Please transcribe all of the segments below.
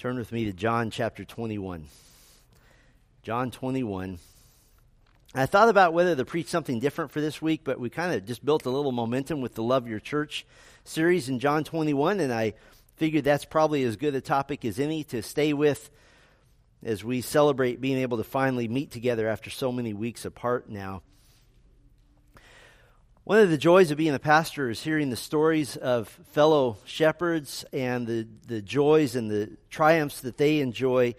Turn with me to John chapter 21. John 21. I thought about whether to preach something different for this week, but we kind of just built a little momentum with the Love Your Church series in John 21, and I figured that's probably as good a topic as any to stay with as we celebrate being able to finally meet together after so many weeks apart now. One of the joys of being a pastor is hearing the stories of fellow shepherds and the, the joys and the triumphs that they enjoy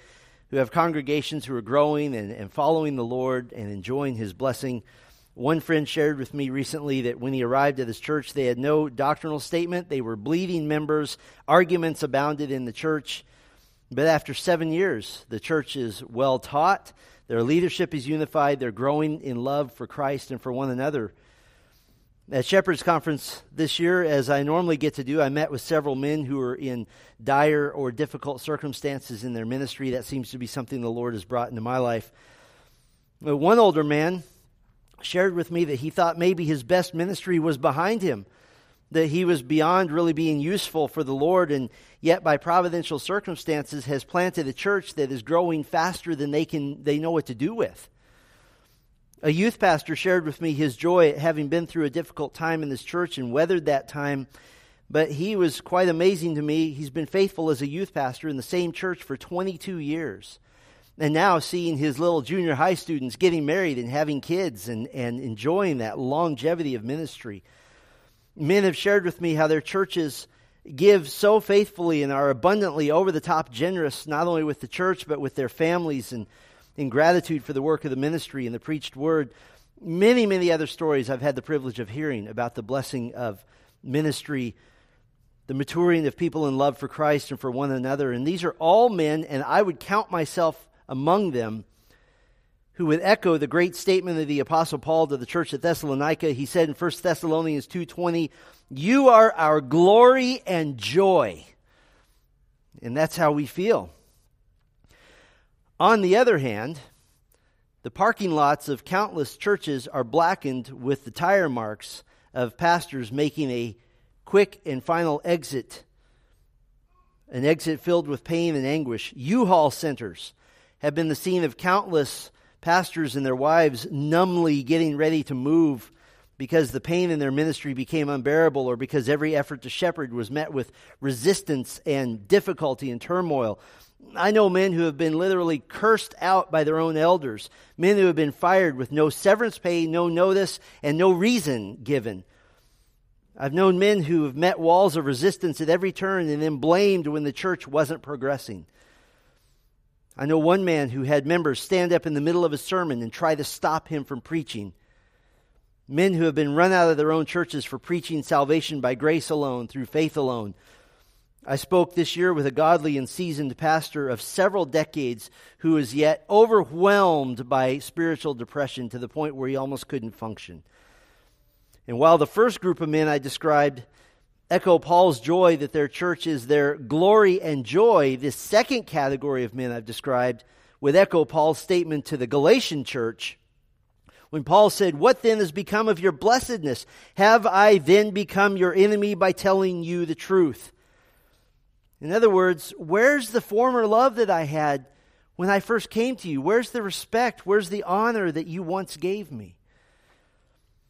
who have congregations who are growing and, and following the Lord and enjoying His blessing. One friend shared with me recently that when he arrived at his church, they had no doctrinal statement. They were bleeding members. Arguments abounded in the church. But after seven years, the church is well taught. Their leadership is unified. They're growing in love for Christ and for one another. At Shepherd's Conference this year, as I normally get to do, I met with several men who are in dire or difficult circumstances in their ministry. That seems to be something the Lord has brought into my life. One older man shared with me that he thought maybe his best ministry was behind him, that he was beyond really being useful for the Lord, and yet by providential circumstances has planted a church that is growing faster than they can they know what to do with. A youth pastor shared with me his joy at having been through a difficult time in this church and weathered that time. But he was quite amazing to me. He's been faithful as a youth pastor in the same church for 22 years. And now seeing his little junior high students getting married and having kids and, and enjoying that longevity of ministry. Men have shared with me how their churches give so faithfully and are abundantly over the top generous, not only with the church, but with their families and in gratitude for the work of the ministry and the preached word. Many, many other stories I've had the privilege of hearing about the blessing of ministry, the maturing of people in love for Christ and for one another. And these are all men, and I would count myself among them, who would echo the great statement of the apostle Paul to the church at Thessalonica. He said in 1 Thessalonians 2:20, "You are our glory and joy." And that's how we feel. On the other hand, the parking lots of countless churches are blackened with the tire marks of pastors making a quick and final exit, an exit filled with pain and anguish. U Haul centers have been the scene of countless pastors and their wives numbly getting ready to move because the pain in their ministry became unbearable or because every effort to shepherd was met with resistance and difficulty and turmoil. I know men who have been literally cursed out by their own elders, men who have been fired with no severance pay, no notice, and no reason given. I've known men who have met walls of resistance at every turn and then blamed when the church wasn't progressing. I know one man who had members stand up in the middle of a sermon and try to stop him from preaching. Men who have been run out of their own churches for preaching salvation by grace alone, through faith alone, I spoke this year with a godly and seasoned pastor of several decades who is yet overwhelmed by spiritual depression to the point where he almost couldn't function. And while the first group of men I described echo Paul's joy that their church is their glory and joy, this second category of men I've described would echo Paul's statement to the Galatian church when Paul said, What then has become of your blessedness? Have I then become your enemy by telling you the truth? In other words, where's the former love that I had when I first came to you? Where's the respect? Where's the honor that you once gave me?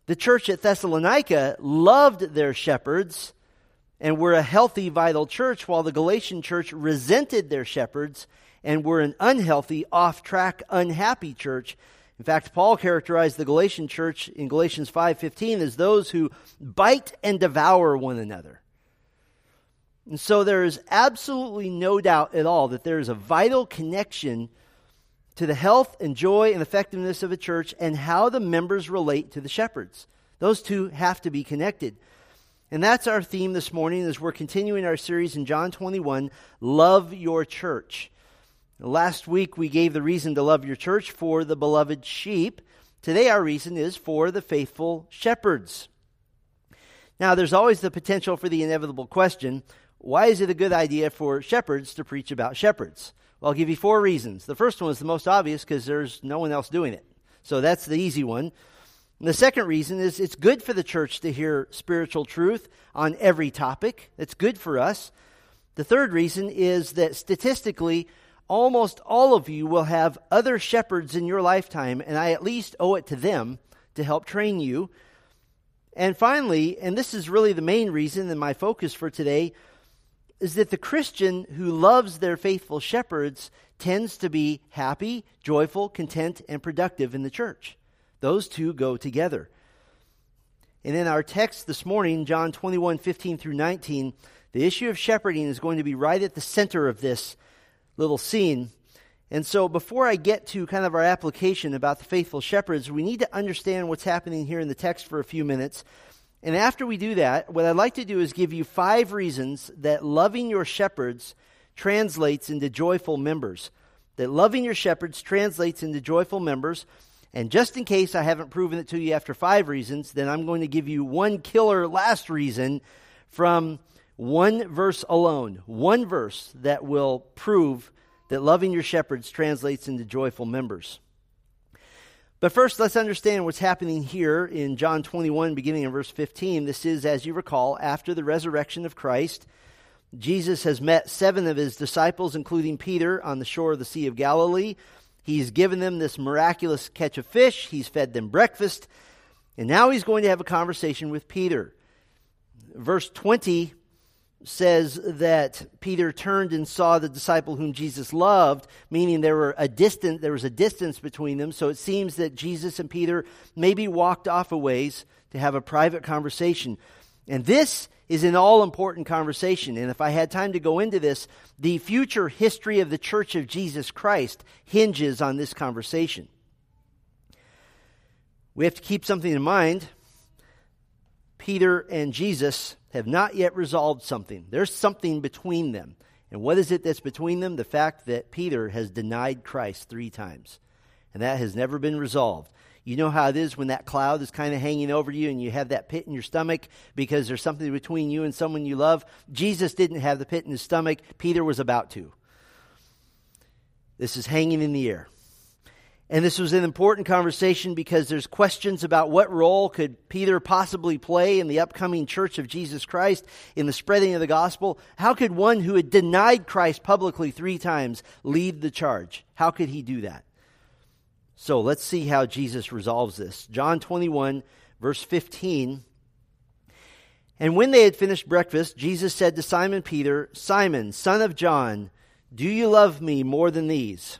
The church at Thessalonica loved their shepherds and were a healthy, vital church, while the Galatian church resented their shepherds and were an unhealthy, off track, unhappy church. In fact, Paul characterized the Galatian church in Galatians 5:15 as those who bite and devour one another. And so there is absolutely no doubt at all that there is a vital connection to the health and joy and effectiveness of a church and how the members relate to the shepherds. Those two have to be connected. And that's our theme this morning as we're continuing our series in John 21 Love Your Church. Last week we gave the reason to love your church for the beloved sheep. Today our reason is for the faithful shepherds. Now, there's always the potential for the inevitable question why is it a good idea for shepherds to preach about shepherds? Well, I'll give you four reasons. The first one is the most obvious because there's no one else doing it. So that's the easy one. And the second reason is it's good for the church to hear spiritual truth on every topic. It's good for us. The third reason is that statistically, almost all of you will have other shepherds in your lifetime, and I at least owe it to them to help train you. And finally, and this is really the main reason and my focus for today, is that the Christian who loves their faithful shepherds tends to be happy, joyful, content, and productive in the church. Those two go together. And in our text this morning, John 21, 15 through 19, the issue of shepherding is going to be right at the center of this little scene. And so, before I get to kind of our application about the faithful shepherds, we need to understand what's happening here in the text for a few minutes. And after we do that, what I'd like to do is give you five reasons that loving your shepherds translates into joyful members. That loving your shepherds translates into joyful members. And just in case I haven't proven it to you after five reasons, then I'm going to give you one killer last reason from one verse alone. One verse that will prove that loving your shepherds translates into joyful members. But first, let's understand what's happening here in John 21, beginning in verse 15. This is, as you recall, after the resurrection of Christ. Jesus has met seven of his disciples, including Peter, on the shore of the Sea of Galilee. He's given them this miraculous catch of fish. He's fed them breakfast. And now he's going to have a conversation with Peter. Verse 20 says that Peter turned and saw the disciple whom Jesus loved, meaning there were a distant there was a distance between them. So it seems that Jesus and Peter maybe walked off a ways to have a private conversation. And this is an all important conversation. And if I had time to go into this, the future history of the Church of Jesus Christ hinges on this conversation. We have to keep something in mind. Peter and Jesus have not yet resolved something. There's something between them. And what is it that's between them? The fact that Peter has denied Christ three times. And that has never been resolved. You know how it is when that cloud is kind of hanging over you and you have that pit in your stomach because there's something between you and someone you love? Jesus didn't have the pit in his stomach, Peter was about to. This is hanging in the air. And this was an important conversation because there's questions about what role could Peter possibly play in the upcoming church of Jesus Christ in the spreading of the gospel. How could one who had denied Christ publicly three times lead the charge? How could he do that? So let's see how Jesus resolves this. John 21, verse 15. And when they had finished breakfast, Jesus said to Simon Peter, Simon, son of John, do you love me more than these?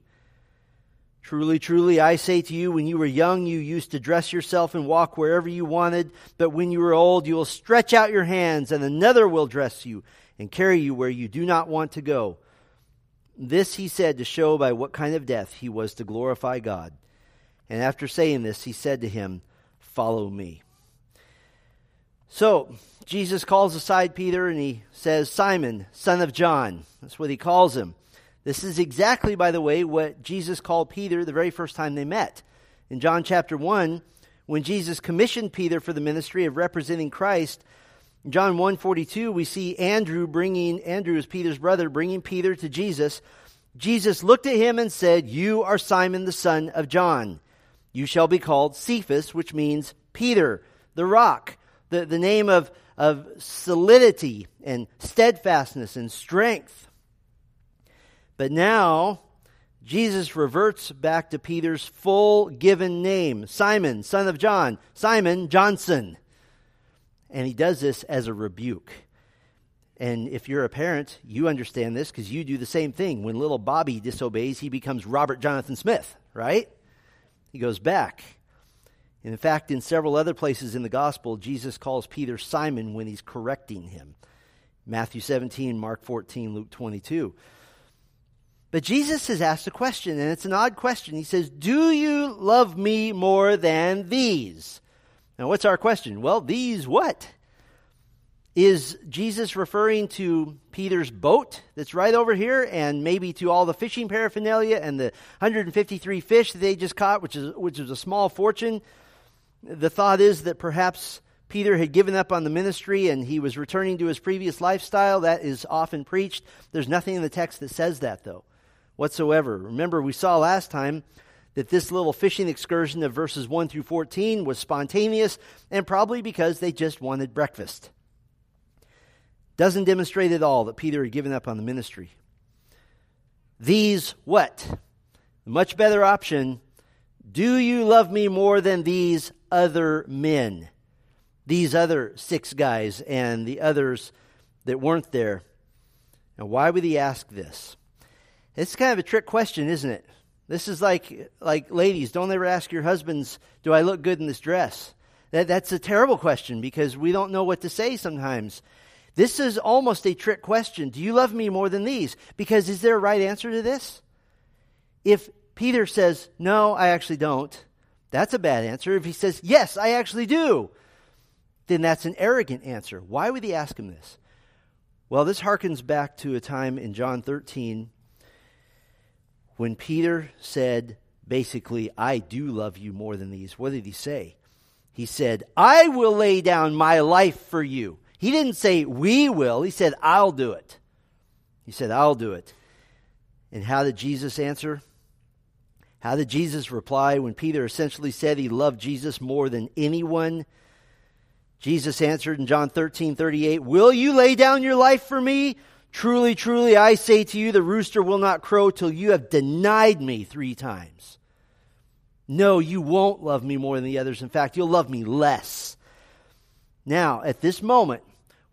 Truly, truly, I say to you, when you were young, you used to dress yourself and walk wherever you wanted, but when you are old, you will stretch out your hands, and another will dress you and carry you where you do not want to go. This he said to show by what kind of death he was to glorify God. And after saying this, he said to him, Follow me. So, Jesus calls aside Peter and he says, Simon, son of John. That's what he calls him. This is exactly, by the way, what Jesus called Peter the very first time they met. In John chapter 1, when Jesus commissioned Peter for the ministry of representing Christ, in John 1:42 we see Andrew bringing Andrew is Peter's brother bringing Peter to Jesus. Jesus looked at him and said, "You are Simon the son of John. You shall be called Cephas, which means Peter, the rock, the, the name of, of solidity and steadfastness and strength. But now, Jesus reverts back to Peter's full given name Simon, son of John, Simon Johnson. And he does this as a rebuke. And if you're a parent, you understand this because you do the same thing. When little Bobby disobeys, he becomes Robert Jonathan Smith, right? He goes back. And in fact, in several other places in the gospel, Jesus calls Peter Simon when he's correcting him. Matthew 17, Mark 14, Luke 22. But Jesus has asked a question, and it's an odd question. He says, Do you love me more than these? Now, what's our question? Well, these what? Is Jesus referring to Peter's boat that's right over here and maybe to all the fishing paraphernalia and the 153 fish that they just caught, which is, which is a small fortune? The thought is that perhaps Peter had given up on the ministry and he was returning to his previous lifestyle. That is often preached. There's nothing in the text that says that, though, whatsoever. Remember, we saw last time that this little fishing excursion of verses 1 through 14 was spontaneous and probably because they just wanted breakfast doesn't demonstrate at all that Peter had given up on the ministry. These what? much better option. Do you love me more than these other men? These other six guys and the others that weren't there. Now, why would he ask this? It's kind of a trick question, isn't it? This is like, like ladies, don't ever ask your husbands, Do I look good in this dress? That, that's a terrible question because we don't know what to say sometimes. This is almost a trick question. Do you love me more than these? Because is there a right answer to this? If Peter says, No, I actually don't, that's a bad answer. If he says, Yes, I actually do, then that's an arrogant answer. Why would he ask him this? Well, this harkens back to a time in John 13 when Peter said, basically, I do love you more than these. What did he say? He said, I will lay down my life for you. He didn't say, we will. He said, I'll do it. He said, I'll do it. And how did Jesus answer? How did Jesus reply when Peter essentially said he loved Jesus more than anyone? Jesus answered in John 13, 38, Will you lay down your life for me? Truly, truly, I say to you, the rooster will not crow till you have denied me three times. No, you won't love me more than the others. In fact, you'll love me less. Now, at this moment,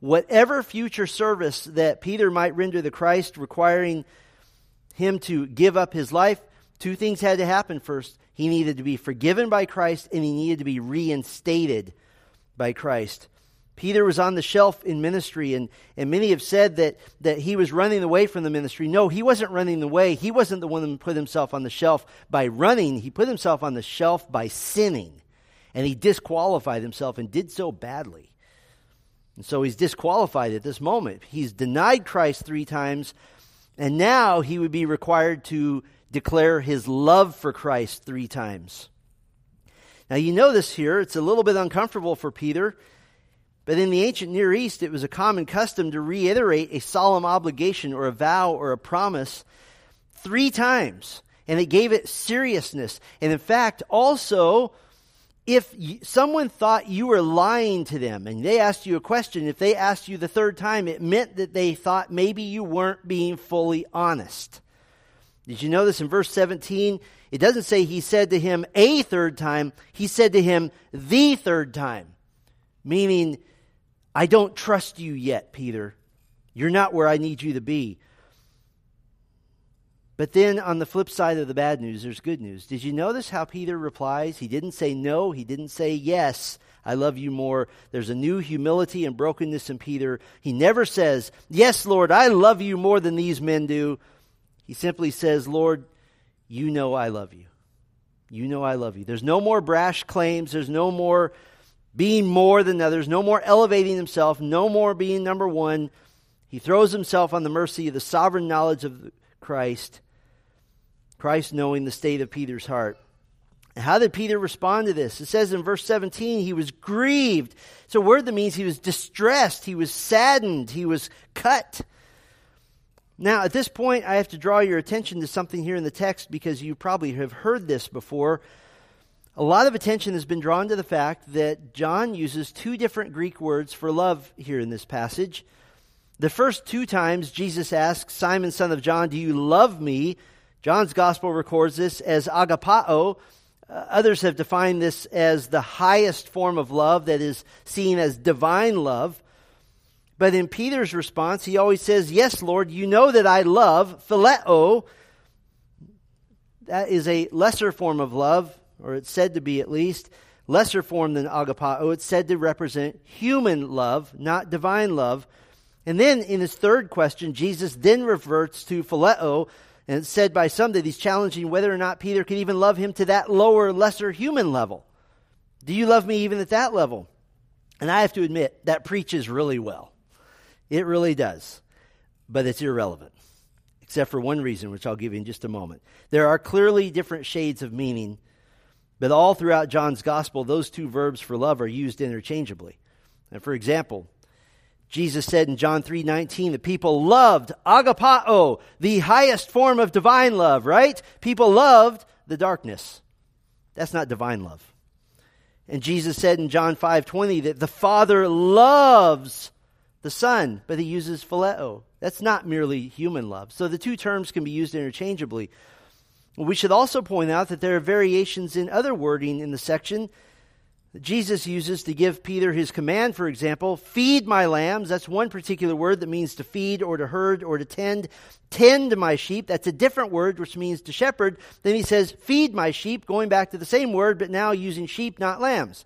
whatever future service that Peter might render the Christ, requiring him to give up his life, two things had to happen first. He needed to be forgiven by Christ, and he needed to be reinstated by Christ. Peter was on the shelf in ministry, and, and many have said that, that he was running away from the ministry. No, he wasn't running away. He wasn't the one who put himself on the shelf by running. He put himself on the shelf by sinning. And he disqualified himself and did so badly. And so he's disqualified at this moment. He's denied Christ three times, and now he would be required to declare his love for Christ three times. Now, you know this here. It's a little bit uncomfortable for Peter, but in the ancient Near East, it was a common custom to reiterate a solemn obligation or a vow or a promise three times. And it gave it seriousness. And in fact, also, if someone thought you were lying to them and they asked you a question, if they asked you the third time, it meant that they thought maybe you weren't being fully honest. Did you notice in verse 17? It doesn't say he said to him a third time, he said to him the third time. Meaning, I don't trust you yet, Peter. You're not where I need you to be. But then on the flip side of the bad news, there's good news. Did you notice how Peter replies? He didn't say no, he didn't say yes, I love you more. There's a new humility and brokenness in Peter. He never says, Yes, Lord, I love you more than these men do. He simply says, Lord, you know I love you. You know I love you. There's no more brash claims. There's no more being more than others. No more elevating himself. No more being number one. He throws himself on the mercy of the sovereign knowledge of Christ Christ knowing the state of Peter's heart. How did Peter respond to this? It says in verse 17, he was grieved. It's a word that means he was distressed, he was saddened, he was cut. Now, at this point, I have to draw your attention to something here in the text because you probably have heard this before. A lot of attention has been drawn to the fact that John uses two different Greek words for love here in this passage. The first two times Jesus asks Simon, son of John, Do you love me? John's gospel records this as agapao. Uh, others have defined this as the highest form of love that is seen as divine love. But in Peter's response, he always says, Yes, Lord, you know that I love, phileo. That is a lesser form of love, or it's said to be at least, lesser form than agapao. It's said to represent human love, not divine love. And then in his third question, Jesus then reverts to phileo, and it's said by some that he's challenging whether or not Peter could even love him to that lower, lesser human level. Do you love me even at that level? And I have to admit, that preaches really well. It really does. But it's irrelevant, except for one reason, which I'll give you in just a moment. There are clearly different shades of meaning, but all throughout John's gospel, those two verbs for love are used interchangeably. And for example, Jesus said in John 3:19 the people loved agapao, the highest form of divine love, right? People loved the darkness. That's not divine love. And Jesus said in John 5:20 that the Father loves the Son, but he uses phileo. That's not merely human love. So the two terms can be used interchangeably. We should also point out that there are variations in other wording in the section that Jesus uses to give Peter his command, for example, feed my lambs. That's one particular word that means to feed or to herd or to tend. Tend my sheep. That's a different word which means to shepherd. Then he says, feed my sheep, going back to the same word, but now using sheep, not lambs.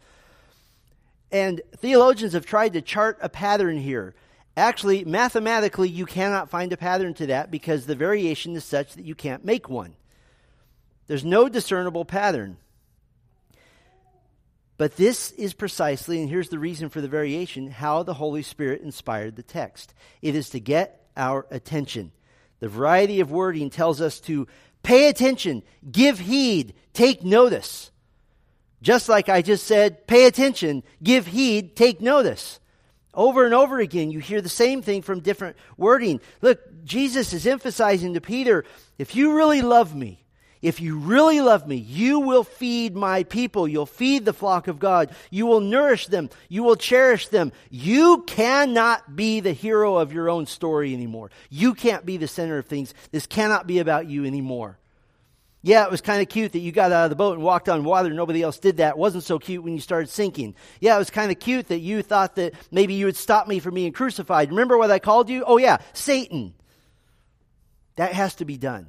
And theologians have tried to chart a pattern here. Actually, mathematically, you cannot find a pattern to that because the variation is such that you can't make one. There's no discernible pattern. But this is precisely, and here's the reason for the variation, how the Holy Spirit inspired the text. It is to get our attention. The variety of wording tells us to pay attention, give heed, take notice. Just like I just said, pay attention, give heed, take notice. Over and over again, you hear the same thing from different wording. Look, Jesus is emphasizing to Peter if you really love me, if you really love me, you will feed my people. You'll feed the flock of God. You will nourish them. You will cherish them. You cannot be the hero of your own story anymore. You can't be the center of things. This cannot be about you anymore. Yeah, it was kind of cute that you got out of the boat and walked on water. Nobody else did that. It wasn't so cute when you started sinking. Yeah, it was kind of cute that you thought that maybe you would stop me from being crucified. Remember what I called you? Oh, yeah, Satan. That has to be done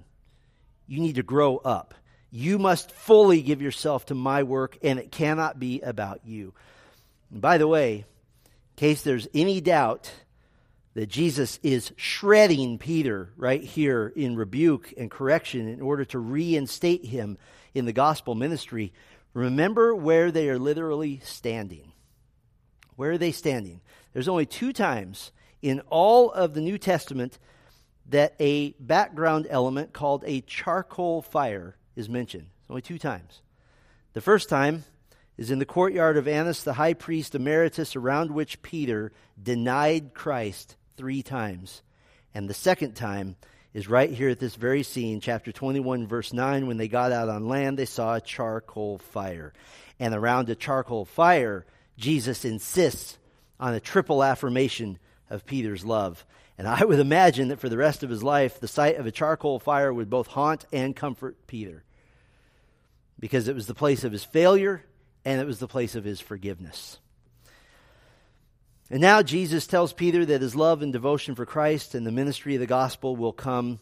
you need to grow up. You must fully give yourself to my work, and it cannot be about you. And by the way, in case there's any doubt that Jesus is shredding Peter right here in rebuke and correction in order to reinstate him in the gospel ministry, remember where they are literally standing. Where are they standing? There's only two times in all of the New Testament that a background element called a charcoal fire is mentioned. It's only two times. The first time is in the courtyard of Annas the high priest emeritus, around which Peter denied Christ three times. And the second time is right here at this very scene, chapter 21, verse 9. When they got out on land, they saw a charcoal fire. And around a charcoal fire, Jesus insists on a triple affirmation of Peter's love. And I would imagine that for the rest of his life, the sight of a charcoal fire would both haunt and comfort Peter. Because it was the place of his failure and it was the place of his forgiveness. And now Jesus tells Peter that his love and devotion for Christ and the ministry of the gospel will come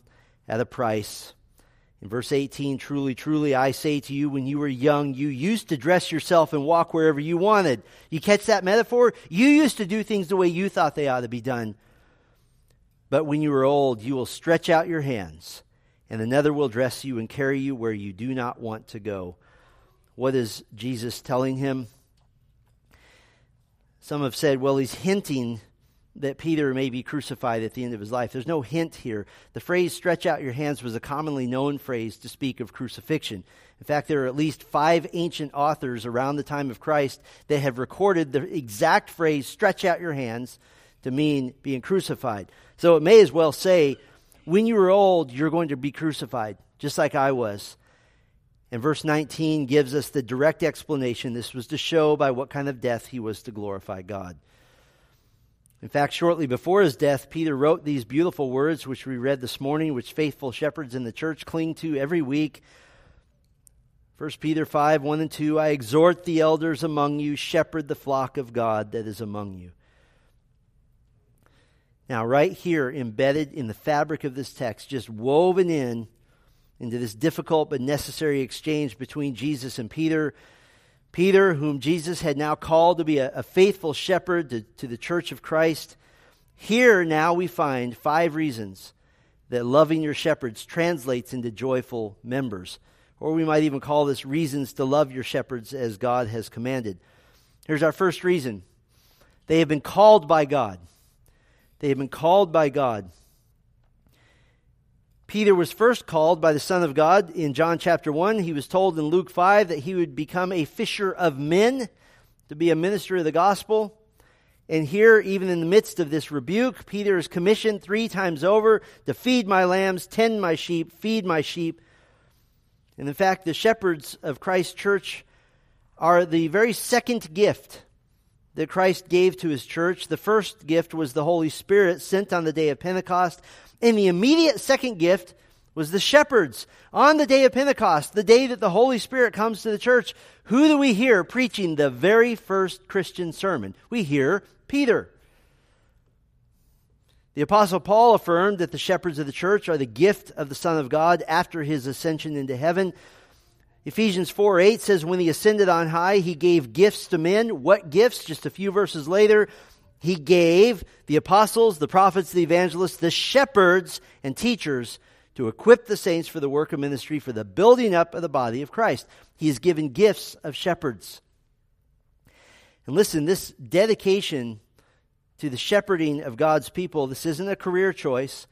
at a price. In verse 18, truly, truly, I say to you, when you were young, you used to dress yourself and walk wherever you wanted. You catch that metaphor? You used to do things the way you thought they ought to be done. But when you are old, you will stretch out your hands, and another will dress you and carry you where you do not want to go. What is Jesus telling him? Some have said, well, he's hinting that Peter may be crucified at the end of his life. There's no hint here. The phrase stretch out your hands was a commonly known phrase to speak of crucifixion. In fact, there are at least five ancient authors around the time of Christ that have recorded the exact phrase stretch out your hands to mean being crucified. So it may as well say, when you are old, you're going to be crucified, just like I was. And verse 19 gives us the direct explanation. This was to show by what kind of death he was to glorify God. In fact, shortly before his death, Peter wrote these beautiful words, which we read this morning, which faithful shepherds in the church cling to every week. 1 Peter 5 1 and 2 I exhort the elders among you, shepherd the flock of God that is among you. Now, right here, embedded in the fabric of this text, just woven in into this difficult but necessary exchange between Jesus and Peter. Peter, whom Jesus had now called to be a, a faithful shepherd to, to the church of Christ. Here now we find five reasons that loving your shepherds translates into joyful members. Or we might even call this reasons to love your shepherds as God has commanded. Here's our first reason They have been called by God. They have been called by God. Peter was first called by the Son of God in John chapter 1. He was told in Luke 5 that he would become a fisher of men, to be a minister of the gospel. And here, even in the midst of this rebuke, Peter is commissioned three times over to feed my lambs, tend my sheep, feed my sheep. And in fact, the shepherds of Christ's church are the very second gift that Christ gave to his church. The first gift was the Holy Spirit sent on the day of Pentecost. And the immediate second gift was the shepherds. On the day of Pentecost, the day that the Holy Spirit comes to the church, who do we hear preaching the very first Christian sermon? We hear Peter. The Apostle Paul affirmed that the shepherds of the church are the gift of the Son of God after his ascension into heaven. Ephesians 4 8 says, When he ascended on high, he gave gifts to men. What gifts? Just a few verses later, he gave the apostles, the prophets, the evangelists, the shepherds, and teachers to equip the saints for the work of ministry, for the building up of the body of Christ. He has given gifts of shepherds. And listen, this dedication to the shepherding of God's people, this isn't a career choice.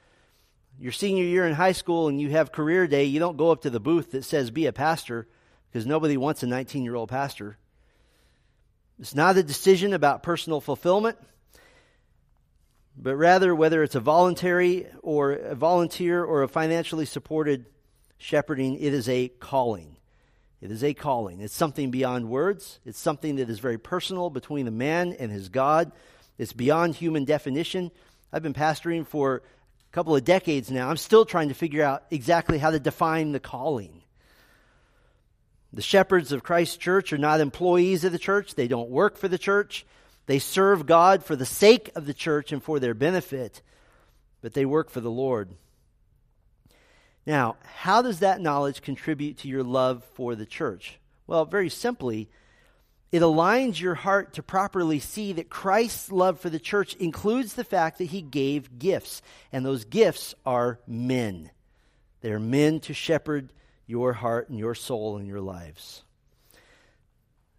Your senior year in high school and you have career day, you don't go up to the booth that says be a pastor because nobody wants a 19 year old pastor. It's not a decision about personal fulfillment, but rather whether it's a voluntary or a volunteer or a financially supported shepherding, it is a calling. It is a calling. It's something beyond words. It's something that is very personal between the man and his God. It's beyond human definition. I've been pastoring for couple of decades now. I'm still trying to figure out exactly how to define the calling. The shepherds of Christ's church are not employees of the church, they don't work for the church. They serve God for the sake of the church and for their benefit, but they work for the Lord. Now, how does that knowledge contribute to your love for the church? Well, very simply, it aligns your heart to properly see that Christ's love for the church includes the fact that he gave gifts, and those gifts are men. They're men to shepherd your heart and your soul and your lives.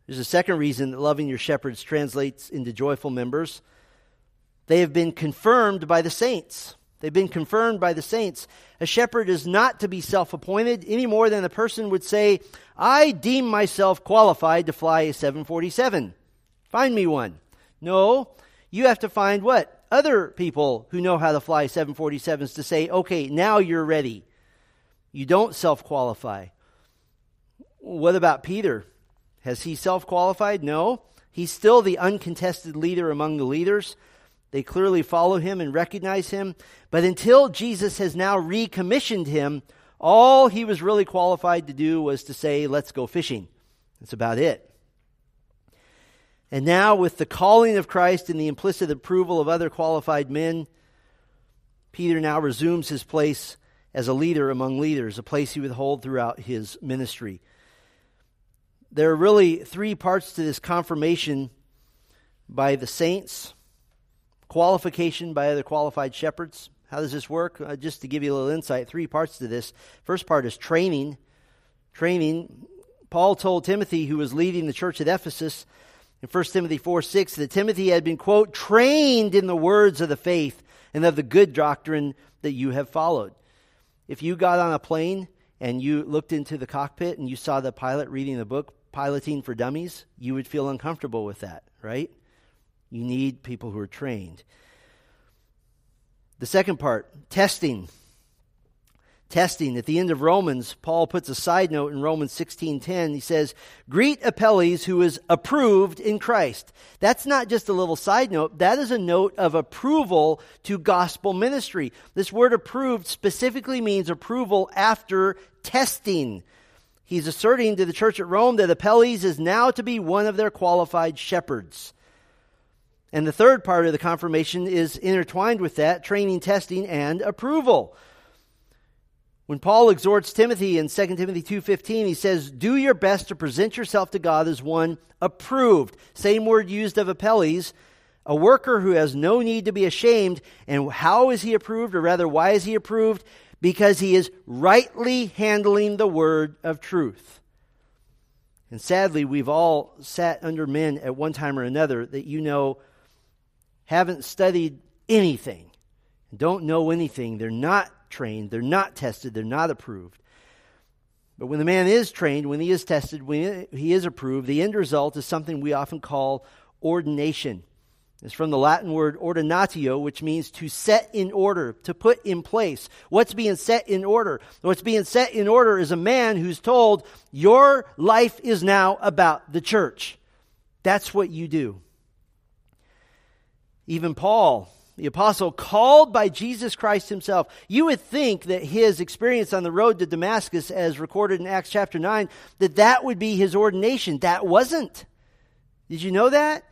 There's a second reason that loving your shepherds translates into joyful members. They have been confirmed by the saints. They've been confirmed by the saints. A shepherd is not to be self appointed any more than a person would say, I deem myself qualified to fly a 747. Find me one. No, you have to find what? Other people who know how to fly 747s to say, okay, now you're ready. You don't self qualify. What about Peter? Has he self qualified? No. He's still the uncontested leader among the leaders. They clearly follow him and recognize him. But until Jesus has now recommissioned him, all he was really qualified to do was to say, Let's go fishing. That's about it. And now, with the calling of Christ and the implicit approval of other qualified men, Peter now resumes his place as a leader among leaders, a place he would hold throughout his ministry. There are really three parts to this confirmation by the saints qualification by other qualified shepherds. How does this work? Uh, just to give you a little insight, three parts to this. First part is training. Training. Paul told Timothy, who was leading the church at Ephesus, in 1 Timothy 4 6, that Timothy had been, quote, trained in the words of the faith and of the good doctrine that you have followed. If you got on a plane and you looked into the cockpit and you saw the pilot reading the book, Piloting for Dummies, you would feel uncomfortable with that, right? You need people who are trained. The second part, testing. Testing. At the end of Romans, Paul puts a side note in Romans 16:10. He says, "Greet Apelles who is approved in Christ." That's not just a little side note, that is a note of approval to gospel ministry. This word approved specifically means approval after testing. He's asserting to the church at Rome that Apelles is now to be one of their qualified shepherds. And the third part of the confirmation is intertwined with that training, testing, and approval. When Paul exhorts Timothy in 2 Timothy 2:15, he says, "Do your best to present yourself to God as one approved." Same word used of Apelles, a worker who has no need to be ashamed. And how is he approved, or rather, why is he approved? Because he is rightly handling the word of truth. And sadly, we've all sat under men at one time or another that you know haven't studied anything, don't know anything. They're not trained, they're not tested, they're not approved. But when the man is trained, when he is tested, when he is approved, the end result is something we often call ordination. It's from the Latin word ordinatio, which means to set in order, to put in place. What's being set in order? What's being set in order is a man who's told, Your life is now about the church. That's what you do. Even Paul, the apostle called by Jesus Christ himself, you would think that his experience on the road to Damascus, as recorded in Acts chapter 9, that that would be his ordination. That wasn't. Did you know that?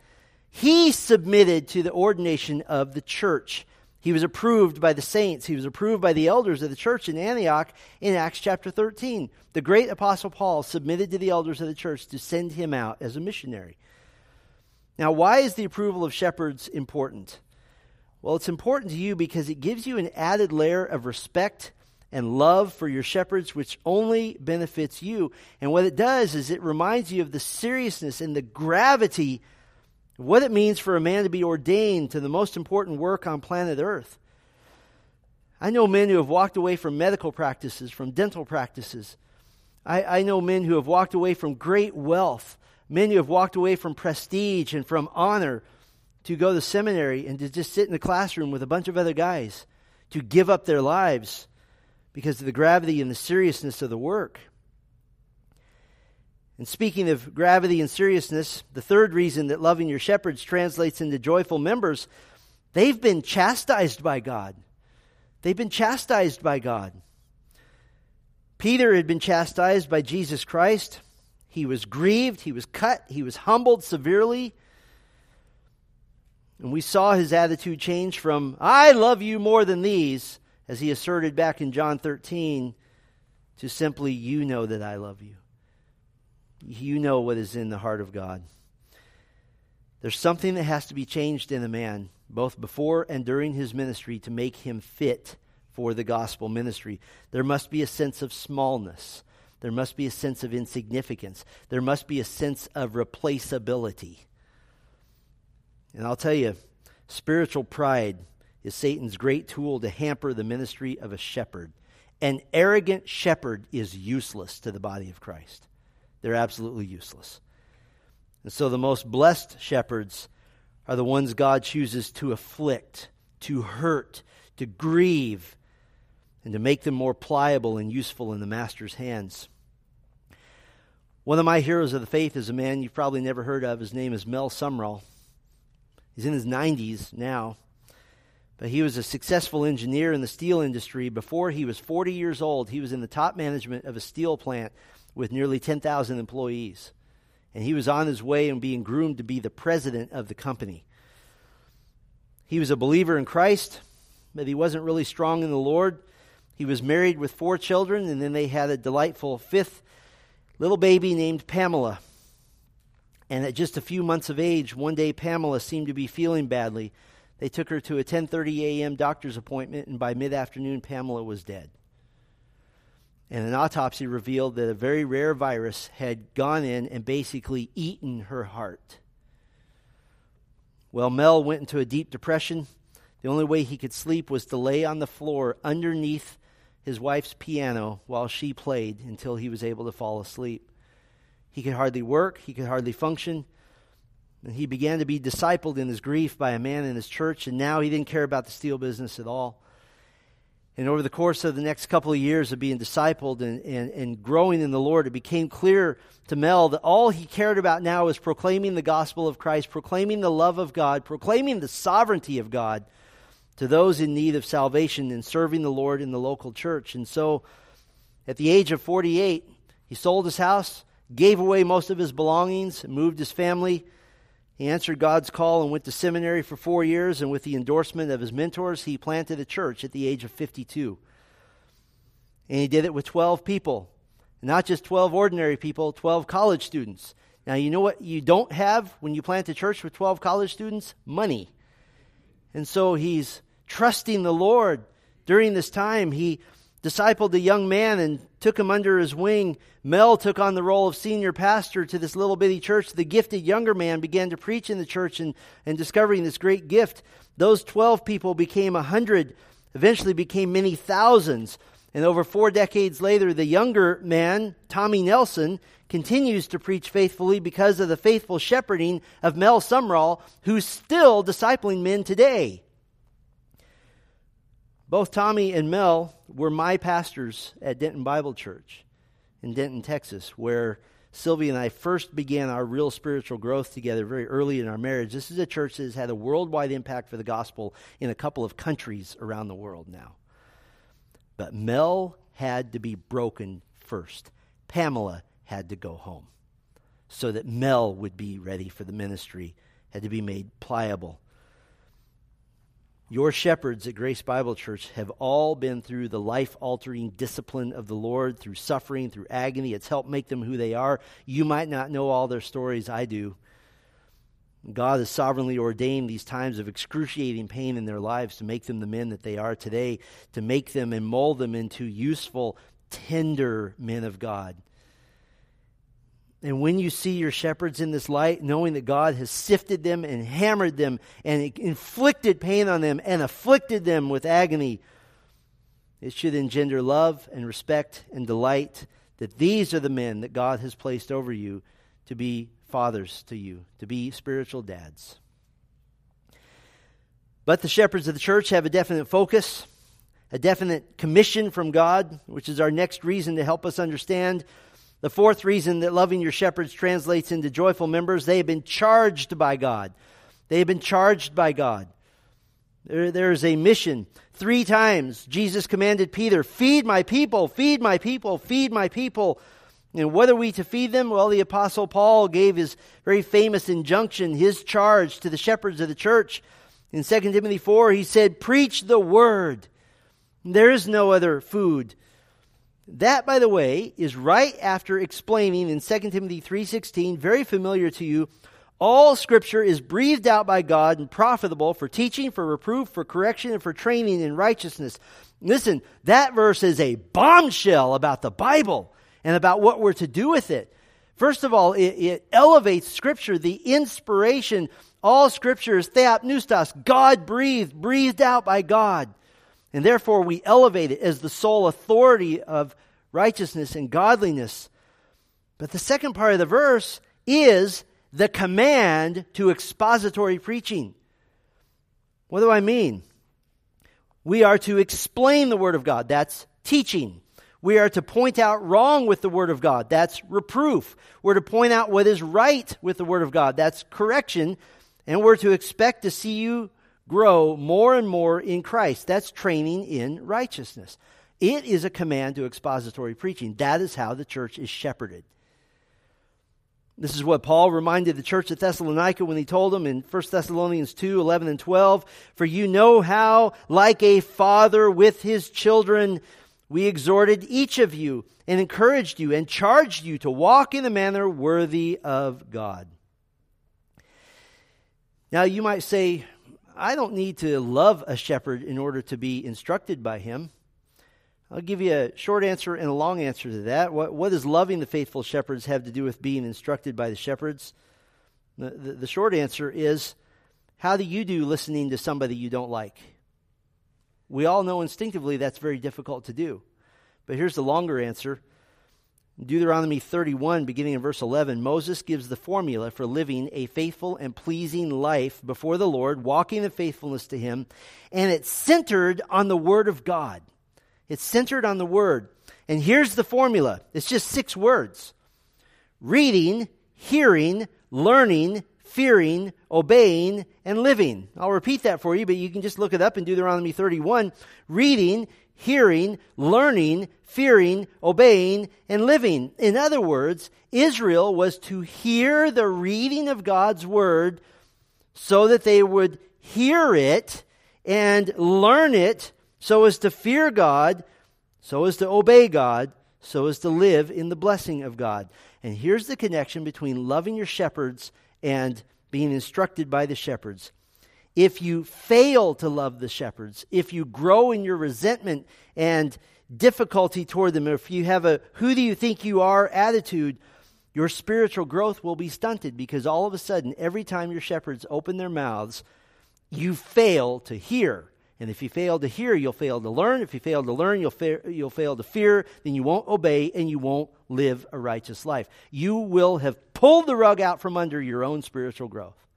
He submitted to the ordination of the church. He was approved by the saints. He was approved by the elders of the church in Antioch in Acts chapter 13. The great apostle Paul submitted to the elders of the church to send him out as a missionary. Now, why is the approval of shepherds important? Well, it's important to you because it gives you an added layer of respect and love for your shepherds, which only benefits you. And what it does is it reminds you of the seriousness and the gravity of what it means for a man to be ordained to the most important work on planet Earth. I know men who have walked away from medical practices, from dental practices. I, I know men who have walked away from great wealth Men who have walked away from prestige and from honor to go to seminary and to just sit in the classroom with a bunch of other guys, to give up their lives because of the gravity and the seriousness of the work. And speaking of gravity and seriousness, the third reason that loving your shepherds translates into joyful members, they've been chastised by God. They've been chastised by God. Peter had been chastised by Jesus Christ. He was grieved, he was cut, he was humbled severely. And we saw his attitude change from, I love you more than these, as he asserted back in John 13, to simply, You know that I love you. You know what is in the heart of God. There's something that has to be changed in a man, both before and during his ministry, to make him fit for the gospel ministry. There must be a sense of smallness. There must be a sense of insignificance. There must be a sense of replaceability. And I'll tell you, spiritual pride is Satan's great tool to hamper the ministry of a shepherd. An arrogant shepherd is useless to the body of Christ. They're absolutely useless. And so the most blessed shepherds are the ones God chooses to afflict, to hurt, to grieve, and to make them more pliable and useful in the Master's hands. One of my heroes of the faith is a man you've probably never heard of. His name is Mel Sumrall. He's in his 90s now, but he was a successful engineer in the steel industry. Before he was 40 years old, he was in the top management of a steel plant with nearly 10,000 employees. And he was on his way and being groomed to be the president of the company. He was a believer in Christ, but he wasn't really strong in the Lord. He was married with four children, and then they had a delightful fifth little baby named Pamela. And at just a few months of age, one day Pamela seemed to be feeling badly. They took her to a 10:30 a.m. doctor's appointment, and by mid-afternoon, Pamela was dead. And an autopsy revealed that a very rare virus had gone in and basically eaten her heart. Well, Mel went into a deep depression. The only way he could sleep was to lay on the floor underneath his wife's piano while she played until he was able to fall asleep. He could hardly work, he could hardly function. And he began to be discipled in his grief by a man in his church, and now he didn't care about the steel business at all. And over the course of the next couple of years of being discipled and, and, and growing in the Lord, it became clear to Mel that all he cared about now was proclaiming the gospel of Christ, proclaiming the love of God, proclaiming the sovereignty of God to those in need of salvation and serving the Lord in the local church. And so, at the age of 48, he sold his house, gave away most of his belongings, moved his family. He answered God's call and went to seminary for four years, and with the endorsement of his mentors, he planted a church at the age of 52. And he did it with 12 people. Not just 12 ordinary people, 12 college students. Now, you know what you don't have when you plant a church with 12 college students? Money. And so he's trusting the Lord. During this time, he, discipled a young man and took him under his wing. Mel took on the role of senior pastor to this little bitty church. The gifted younger man began to preach in the church and, and discovering this great gift. Those 12 people became a hundred, eventually became many thousands. And over four decades later, the younger man, Tommy Nelson, continues to preach faithfully because of the faithful shepherding of Mel Sumrall, who's still discipling men today. Both Tommy and Mel were my pastors at Denton Bible Church in Denton, Texas, where Sylvia and I first began our real spiritual growth together very early in our marriage. This is a church that has had a worldwide impact for the gospel in a couple of countries around the world now. But Mel had to be broken first. Pamela had to go home so that Mel would be ready for the ministry, had to be made pliable. Your shepherds at Grace Bible Church have all been through the life altering discipline of the Lord, through suffering, through agony. It's helped make them who they are. You might not know all their stories, I do. God has sovereignly ordained these times of excruciating pain in their lives to make them the men that they are today, to make them and mold them into useful, tender men of God. And when you see your shepherds in this light, knowing that God has sifted them and hammered them and inflicted pain on them and afflicted them with agony, it should engender love and respect and delight that these are the men that God has placed over you to be fathers to you, to be spiritual dads. But the shepherds of the church have a definite focus, a definite commission from God, which is our next reason to help us understand the fourth reason that loving your shepherds translates into joyful members, they have been charged by God. They have been charged by God. There, there is a mission. Three times Jesus commanded Peter, Feed my people, feed my people, feed my people. And what are we to feed them? Well, the Apostle Paul gave his very famous injunction, his charge to the shepherds of the church. In 2 Timothy 4, he said, Preach the word. There is no other food that, by the way, is right after explaining in 2 Timothy 3.16, very familiar to you, all scripture is breathed out by God and profitable for teaching, for reproof, for correction, and for training in righteousness. Listen, that verse is a bombshell about the Bible and about what we're to do with it. First of all, it, it elevates scripture, the inspiration. All scripture is theopneustos, God breathed, breathed out by God. And therefore, we elevate it as the sole authority of righteousness and godliness. But the second part of the verse is the command to expository preaching. What do I mean? We are to explain the Word of God. That's teaching. We are to point out wrong with the Word of God. That's reproof. We're to point out what is right with the Word of God. That's correction. And we're to expect to see you grow more and more in Christ. That's training in righteousness. It is a command to expository preaching. That is how the church is shepherded. This is what Paul reminded the church at Thessalonica when he told them in 1 Thessalonians 2 11 and 12 For you know how, like a father with his children, we exhorted each of you and encouraged you and charged you to walk in a manner worthy of God. Now, you might say, I don't need to love a shepherd in order to be instructed by him. I'll give you a short answer and a long answer to that. What, what does loving the faithful shepherds have to do with being instructed by the shepherds? The, the, the short answer is how do you do listening to somebody you don't like? We all know instinctively that's very difficult to do. But here's the longer answer Deuteronomy 31, beginning in verse 11, Moses gives the formula for living a faithful and pleasing life before the Lord, walking in faithfulness to Him, and it's centered on the Word of God. It's centered on the Word. And here's the formula it's just six words reading, hearing, learning, fearing, obeying, and living. I'll repeat that for you, but you can just look it up in Deuteronomy 31. Reading, hearing, learning, fearing, obeying, and living. In other words, Israel was to hear the reading of God's word so that they would hear it and learn it so as to fear God, so as to obey God, so as to live in the blessing of God. And here's the connection between loving your shepherds and being instructed by the shepherds. If you fail to love the shepherds, if you grow in your resentment and difficulty toward them, if you have a who do you think you are attitude, your spiritual growth will be stunted because all of a sudden, every time your shepherds open their mouths, you fail to hear. And if you fail to hear, you'll fail to learn. If you fail to learn, you'll, fa- you'll fail to fear. Then you won't obey and you won't live a righteous life. You will have pulled the rug out from under your own spiritual growth.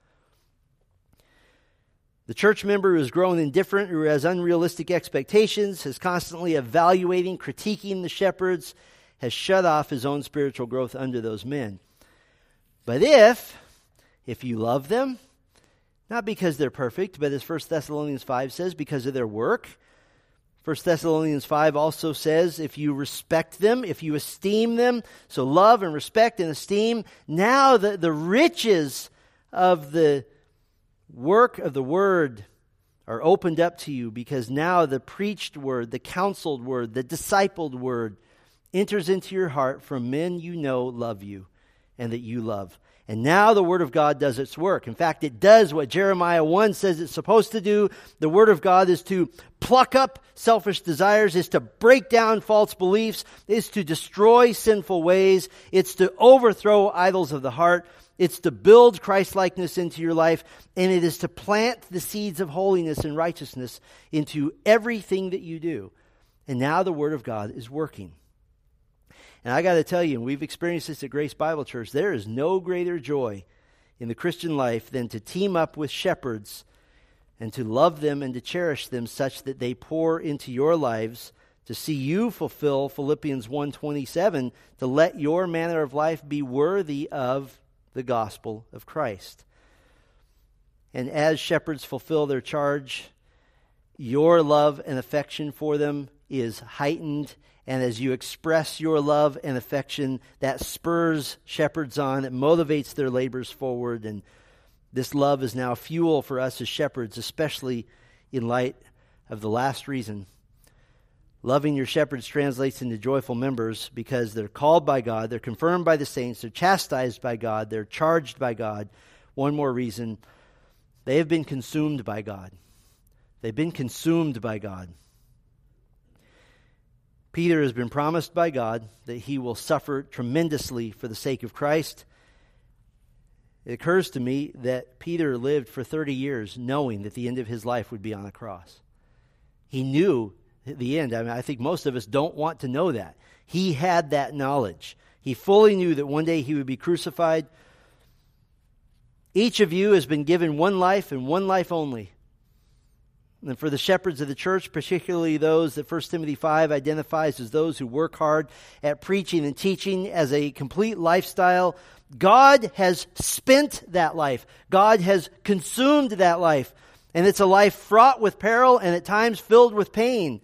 The church member who has grown indifferent, who has unrealistic expectations, is constantly evaluating, critiquing the shepherds, has shut off his own spiritual growth under those men. But if, if you love them, not because they're perfect, but as 1 Thessalonians 5 says, because of their work, 1 Thessalonians 5 also says, if you respect them, if you esteem them, so love and respect and esteem, now the, the riches of the work of the word are opened up to you because now the preached word, the counseled word, the discipled word enters into your heart from men you know love you and that you love. And now the Word of God does its work. In fact, it does what Jeremiah 1 says it's supposed to do. The Word of God is to pluck up selfish desires, is to break down false beliefs, is to destroy sinful ways, it's to overthrow idols of the heart, it's to build Christ likeness into your life, and it is to plant the seeds of holiness and righteousness into everything that you do. And now the Word of God is working. And I got to tell you, and we've experienced this at Grace Bible Church, there is no greater joy in the Christian life than to team up with shepherds and to love them and to cherish them such that they pour into your lives to see you fulfill Philippians 1:27 to let your manner of life be worthy of the gospel of Christ. And as shepherds fulfill their charge, your love and affection for them is heightened. And as you express your love and affection, that spurs shepherds on, it motivates their labors forward. And this love is now fuel for us as shepherds, especially in light of the last reason Loving your shepherds translates into joyful members because they're called by God, they're confirmed by the saints, they're chastised by God, they're charged by God. One more reason they have been consumed by God. They've been consumed by God. Peter has been promised by God that he will suffer tremendously for the sake of Christ. It occurs to me that Peter lived for 30 years knowing that the end of his life would be on a cross. He knew the end. I mean, I think most of us don't want to know that. He had that knowledge. He fully knew that one day he would be crucified. Each of you has been given one life and one life only. And for the shepherds of the church, particularly those that 1 Timothy 5 identifies as those who work hard at preaching and teaching as a complete lifestyle, God has spent that life. God has consumed that life. And it's a life fraught with peril and at times filled with pain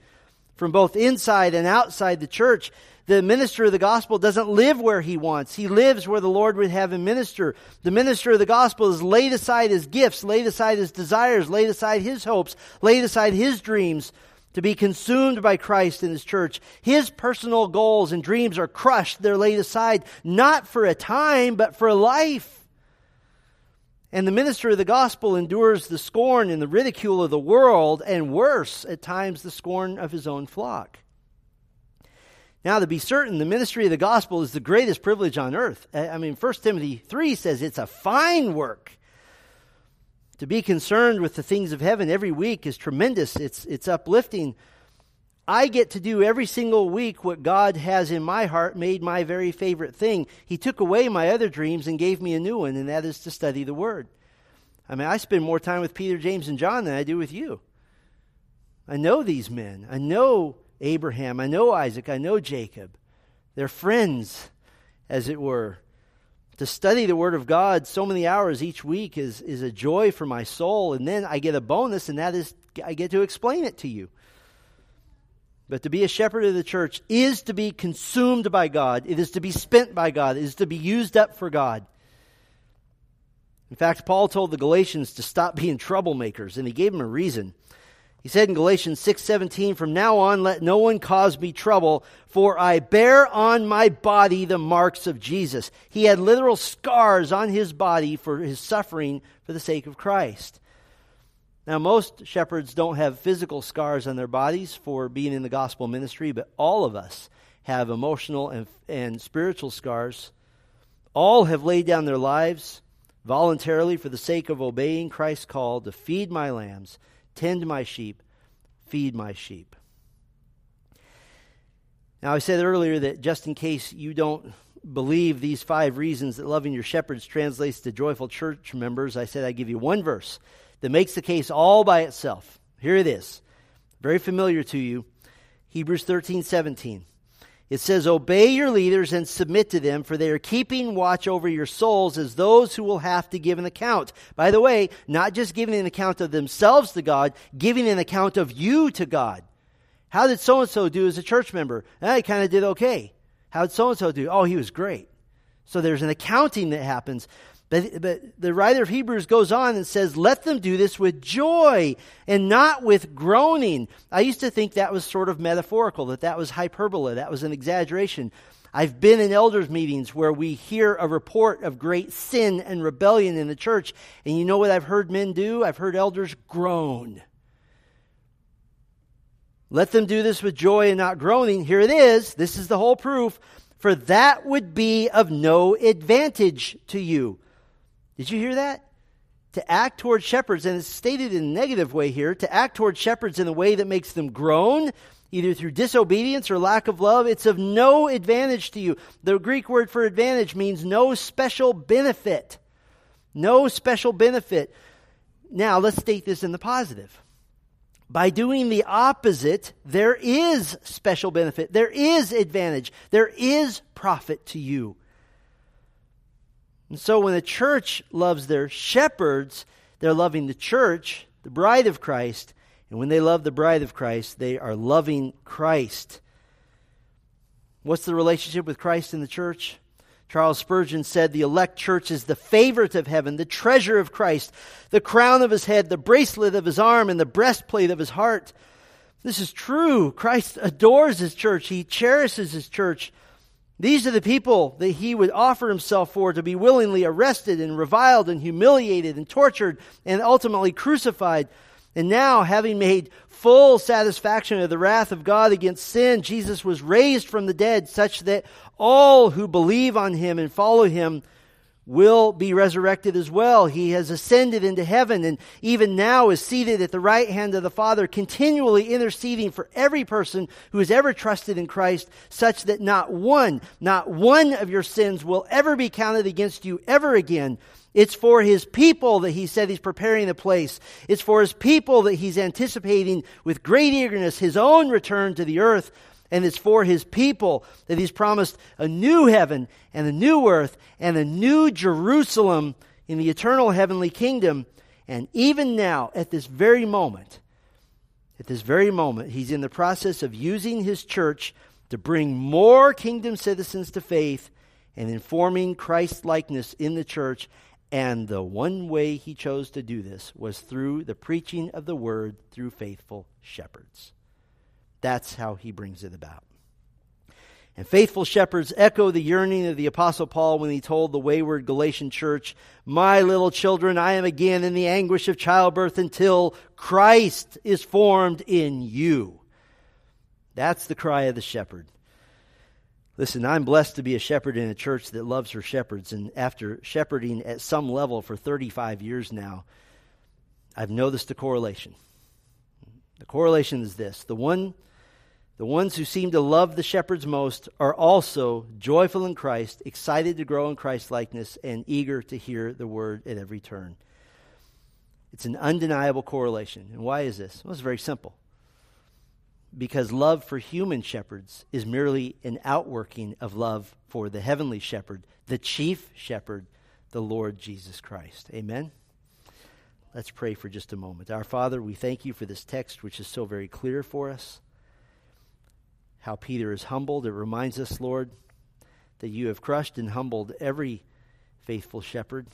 from both inside and outside the church. The minister of the gospel doesn't live where he wants. He lives where the Lord would have him minister. The minister of the gospel has laid aside his gifts, laid aside his desires, laid aside his hopes, laid aside his dreams to be consumed by Christ in his church. His personal goals and dreams are crushed. They're laid aside, not for a time, but for life. And the minister of the gospel endures the scorn and the ridicule of the world, and worse, at times, the scorn of his own flock. Now, to be certain, the ministry of the gospel is the greatest privilege on earth. I mean, 1 Timothy 3 says it's a fine work. To be concerned with the things of heaven every week is tremendous, it's, it's uplifting. I get to do every single week what God has in my heart made my very favorite thing. He took away my other dreams and gave me a new one, and that is to study the Word. I mean, I spend more time with Peter, James, and John than I do with you. I know these men. I know Abraham. I know Isaac. I know Jacob. They're friends, as it were. To study the Word of God so many hours each week is, is a joy for my soul. And then I get a bonus, and that is I get to explain it to you. But to be a shepherd of the church is to be consumed by God. It is to be spent by God. It is to be used up for God. In fact, Paul told the Galatians to stop being troublemakers, and he gave them a reason. He said in Galatians 6:17, "From now on let no one cause me trouble, for I bear on my body the marks of Jesus." He had literal scars on his body for his suffering for the sake of Christ. Now, most shepherds don't have physical scars on their bodies for being in the gospel ministry, but all of us have emotional and, and spiritual scars. All have laid down their lives voluntarily for the sake of obeying Christ's call to feed my lambs, tend my sheep, feed my sheep. Now, I said earlier that just in case you don't believe these five reasons that loving your shepherds translates to joyful church members, I said I'd give you one verse that makes the case all by itself. Here it is. Very familiar to you. Hebrews 13, 17. It says, Obey your leaders and submit to them, for they are keeping watch over your souls as those who will have to give an account. By the way, not just giving an account of themselves to God, giving an account of you to God. How did so and so do as a church member? Eh, I kind of did okay. How did so and so do? Oh, he was great. So there's an accounting that happens. But, but the writer of Hebrews goes on and says, Let them do this with joy and not with groaning. I used to think that was sort of metaphorical, that that was hyperbole, that was an exaggeration. I've been in elders' meetings where we hear a report of great sin and rebellion in the church, and you know what I've heard men do? I've heard elders groan. Let them do this with joy and not groaning. Here it is. This is the whole proof. For that would be of no advantage to you. Did you hear that? To act toward shepherds, and it's stated in a negative way here, to act toward shepherds in a way that makes them groan, either through disobedience or lack of love, it's of no advantage to you. The Greek word for advantage means no special benefit. No special benefit. Now, let's state this in the positive. By doing the opposite, there is special benefit, there is advantage, there is profit to you. And so when the church loves their shepherds, they're loving the church, the bride of Christ. And when they love the bride of Christ, they are loving Christ. What's the relationship with Christ and the church? Charles Spurgeon said the elect church is the favorite of heaven, the treasure of Christ, the crown of his head, the bracelet of his arm, and the breastplate of his heart. This is true. Christ adores his church. He cherishes his church. These are the people that he would offer himself for to be willingly arrested and reviled and humiliated and tortured and ultimately crucified. And now, having made full satisfaction of the wrath of God against sin, Jesus was raised from the dead such that all who believe on him and follow him will be resurrected as well. He has ascended into heaven and even now is seated at the right hand of the Father, continually interceding for every person who has ever trusted in Christ, such that not one, not one of your sins will ever be counted against you ever again. It's for his people that he said he's preparing the place. It's for his people that he's anticipating with great eagerness his own return to the earth and it's for his people that he's promised a new heaven and a new earth and a new Jerusalem in the eternal heavenly kingdom. And even now, at this very moment, at this very moment, he's in the process of using his church to bring more kingdom citizens to faith and informing Christ likeness in the church. And the one way he chose to do this was through the preaching of the word through faithful shepherds. That's how he brings it about. And faithful shepherds echo the yearning of the Apostle Paul when he told the wayward Galatian church, My little children, I am again in the anguish of childbirth until Christ is formed in you. That's the cry of the shepherd. Listen, I'm blessed to be a shepherd in a church that loves her shepherds. And after shepherding at some level for 35 years now, I've noticed a correlation. The correlation is this the one the ones who seem to love the shepherds most are also joyful in Christ, excited to grow in Christ likeness, and eager to hear the word at every turn. It's an undeniable correlation. And why is this? Well, it's very simple. Because love for human shepherds is merely an outworking of love for the heavenly shepherd, the chief shepherd, the Lord Jesus Christ. Amen? Let's pray for just a moment. Our Father, we thank you for this text, which is so very clear for us how Peter is humbled. It reminds us, Lord, that you have crushed and humbled every faithful shepherd,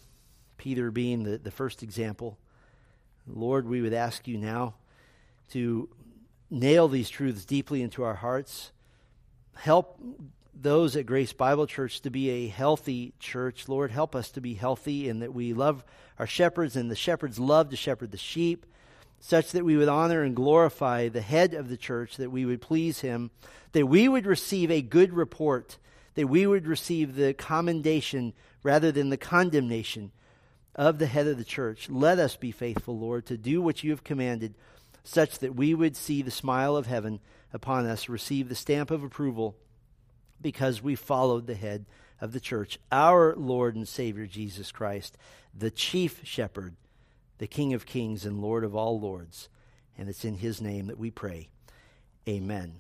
Peter being the, the first example. Lord, we would ask you now to nail these truths deeply into our hearts. Help those at Grace Bible Church to be a healthy church. Lord, help us to be healthy in that we love our shepherds and the shepherds love to shepherd the sheep. Such that we would honor and glorify the head of the church, that we would please him, that we would receive a good report, that we would receive the commendation rather than the condemnation of the head of the church. Let us be faithful, Lord, to do what you have commanded, such that we would see the smile of heaven upon us, receive the stamp of approval, because we followed the head of the church, our Lord and Savior Jesus Christ, the chief shepherd the King of kings and Lord of all lords. And it's in his name that we pray. Amen.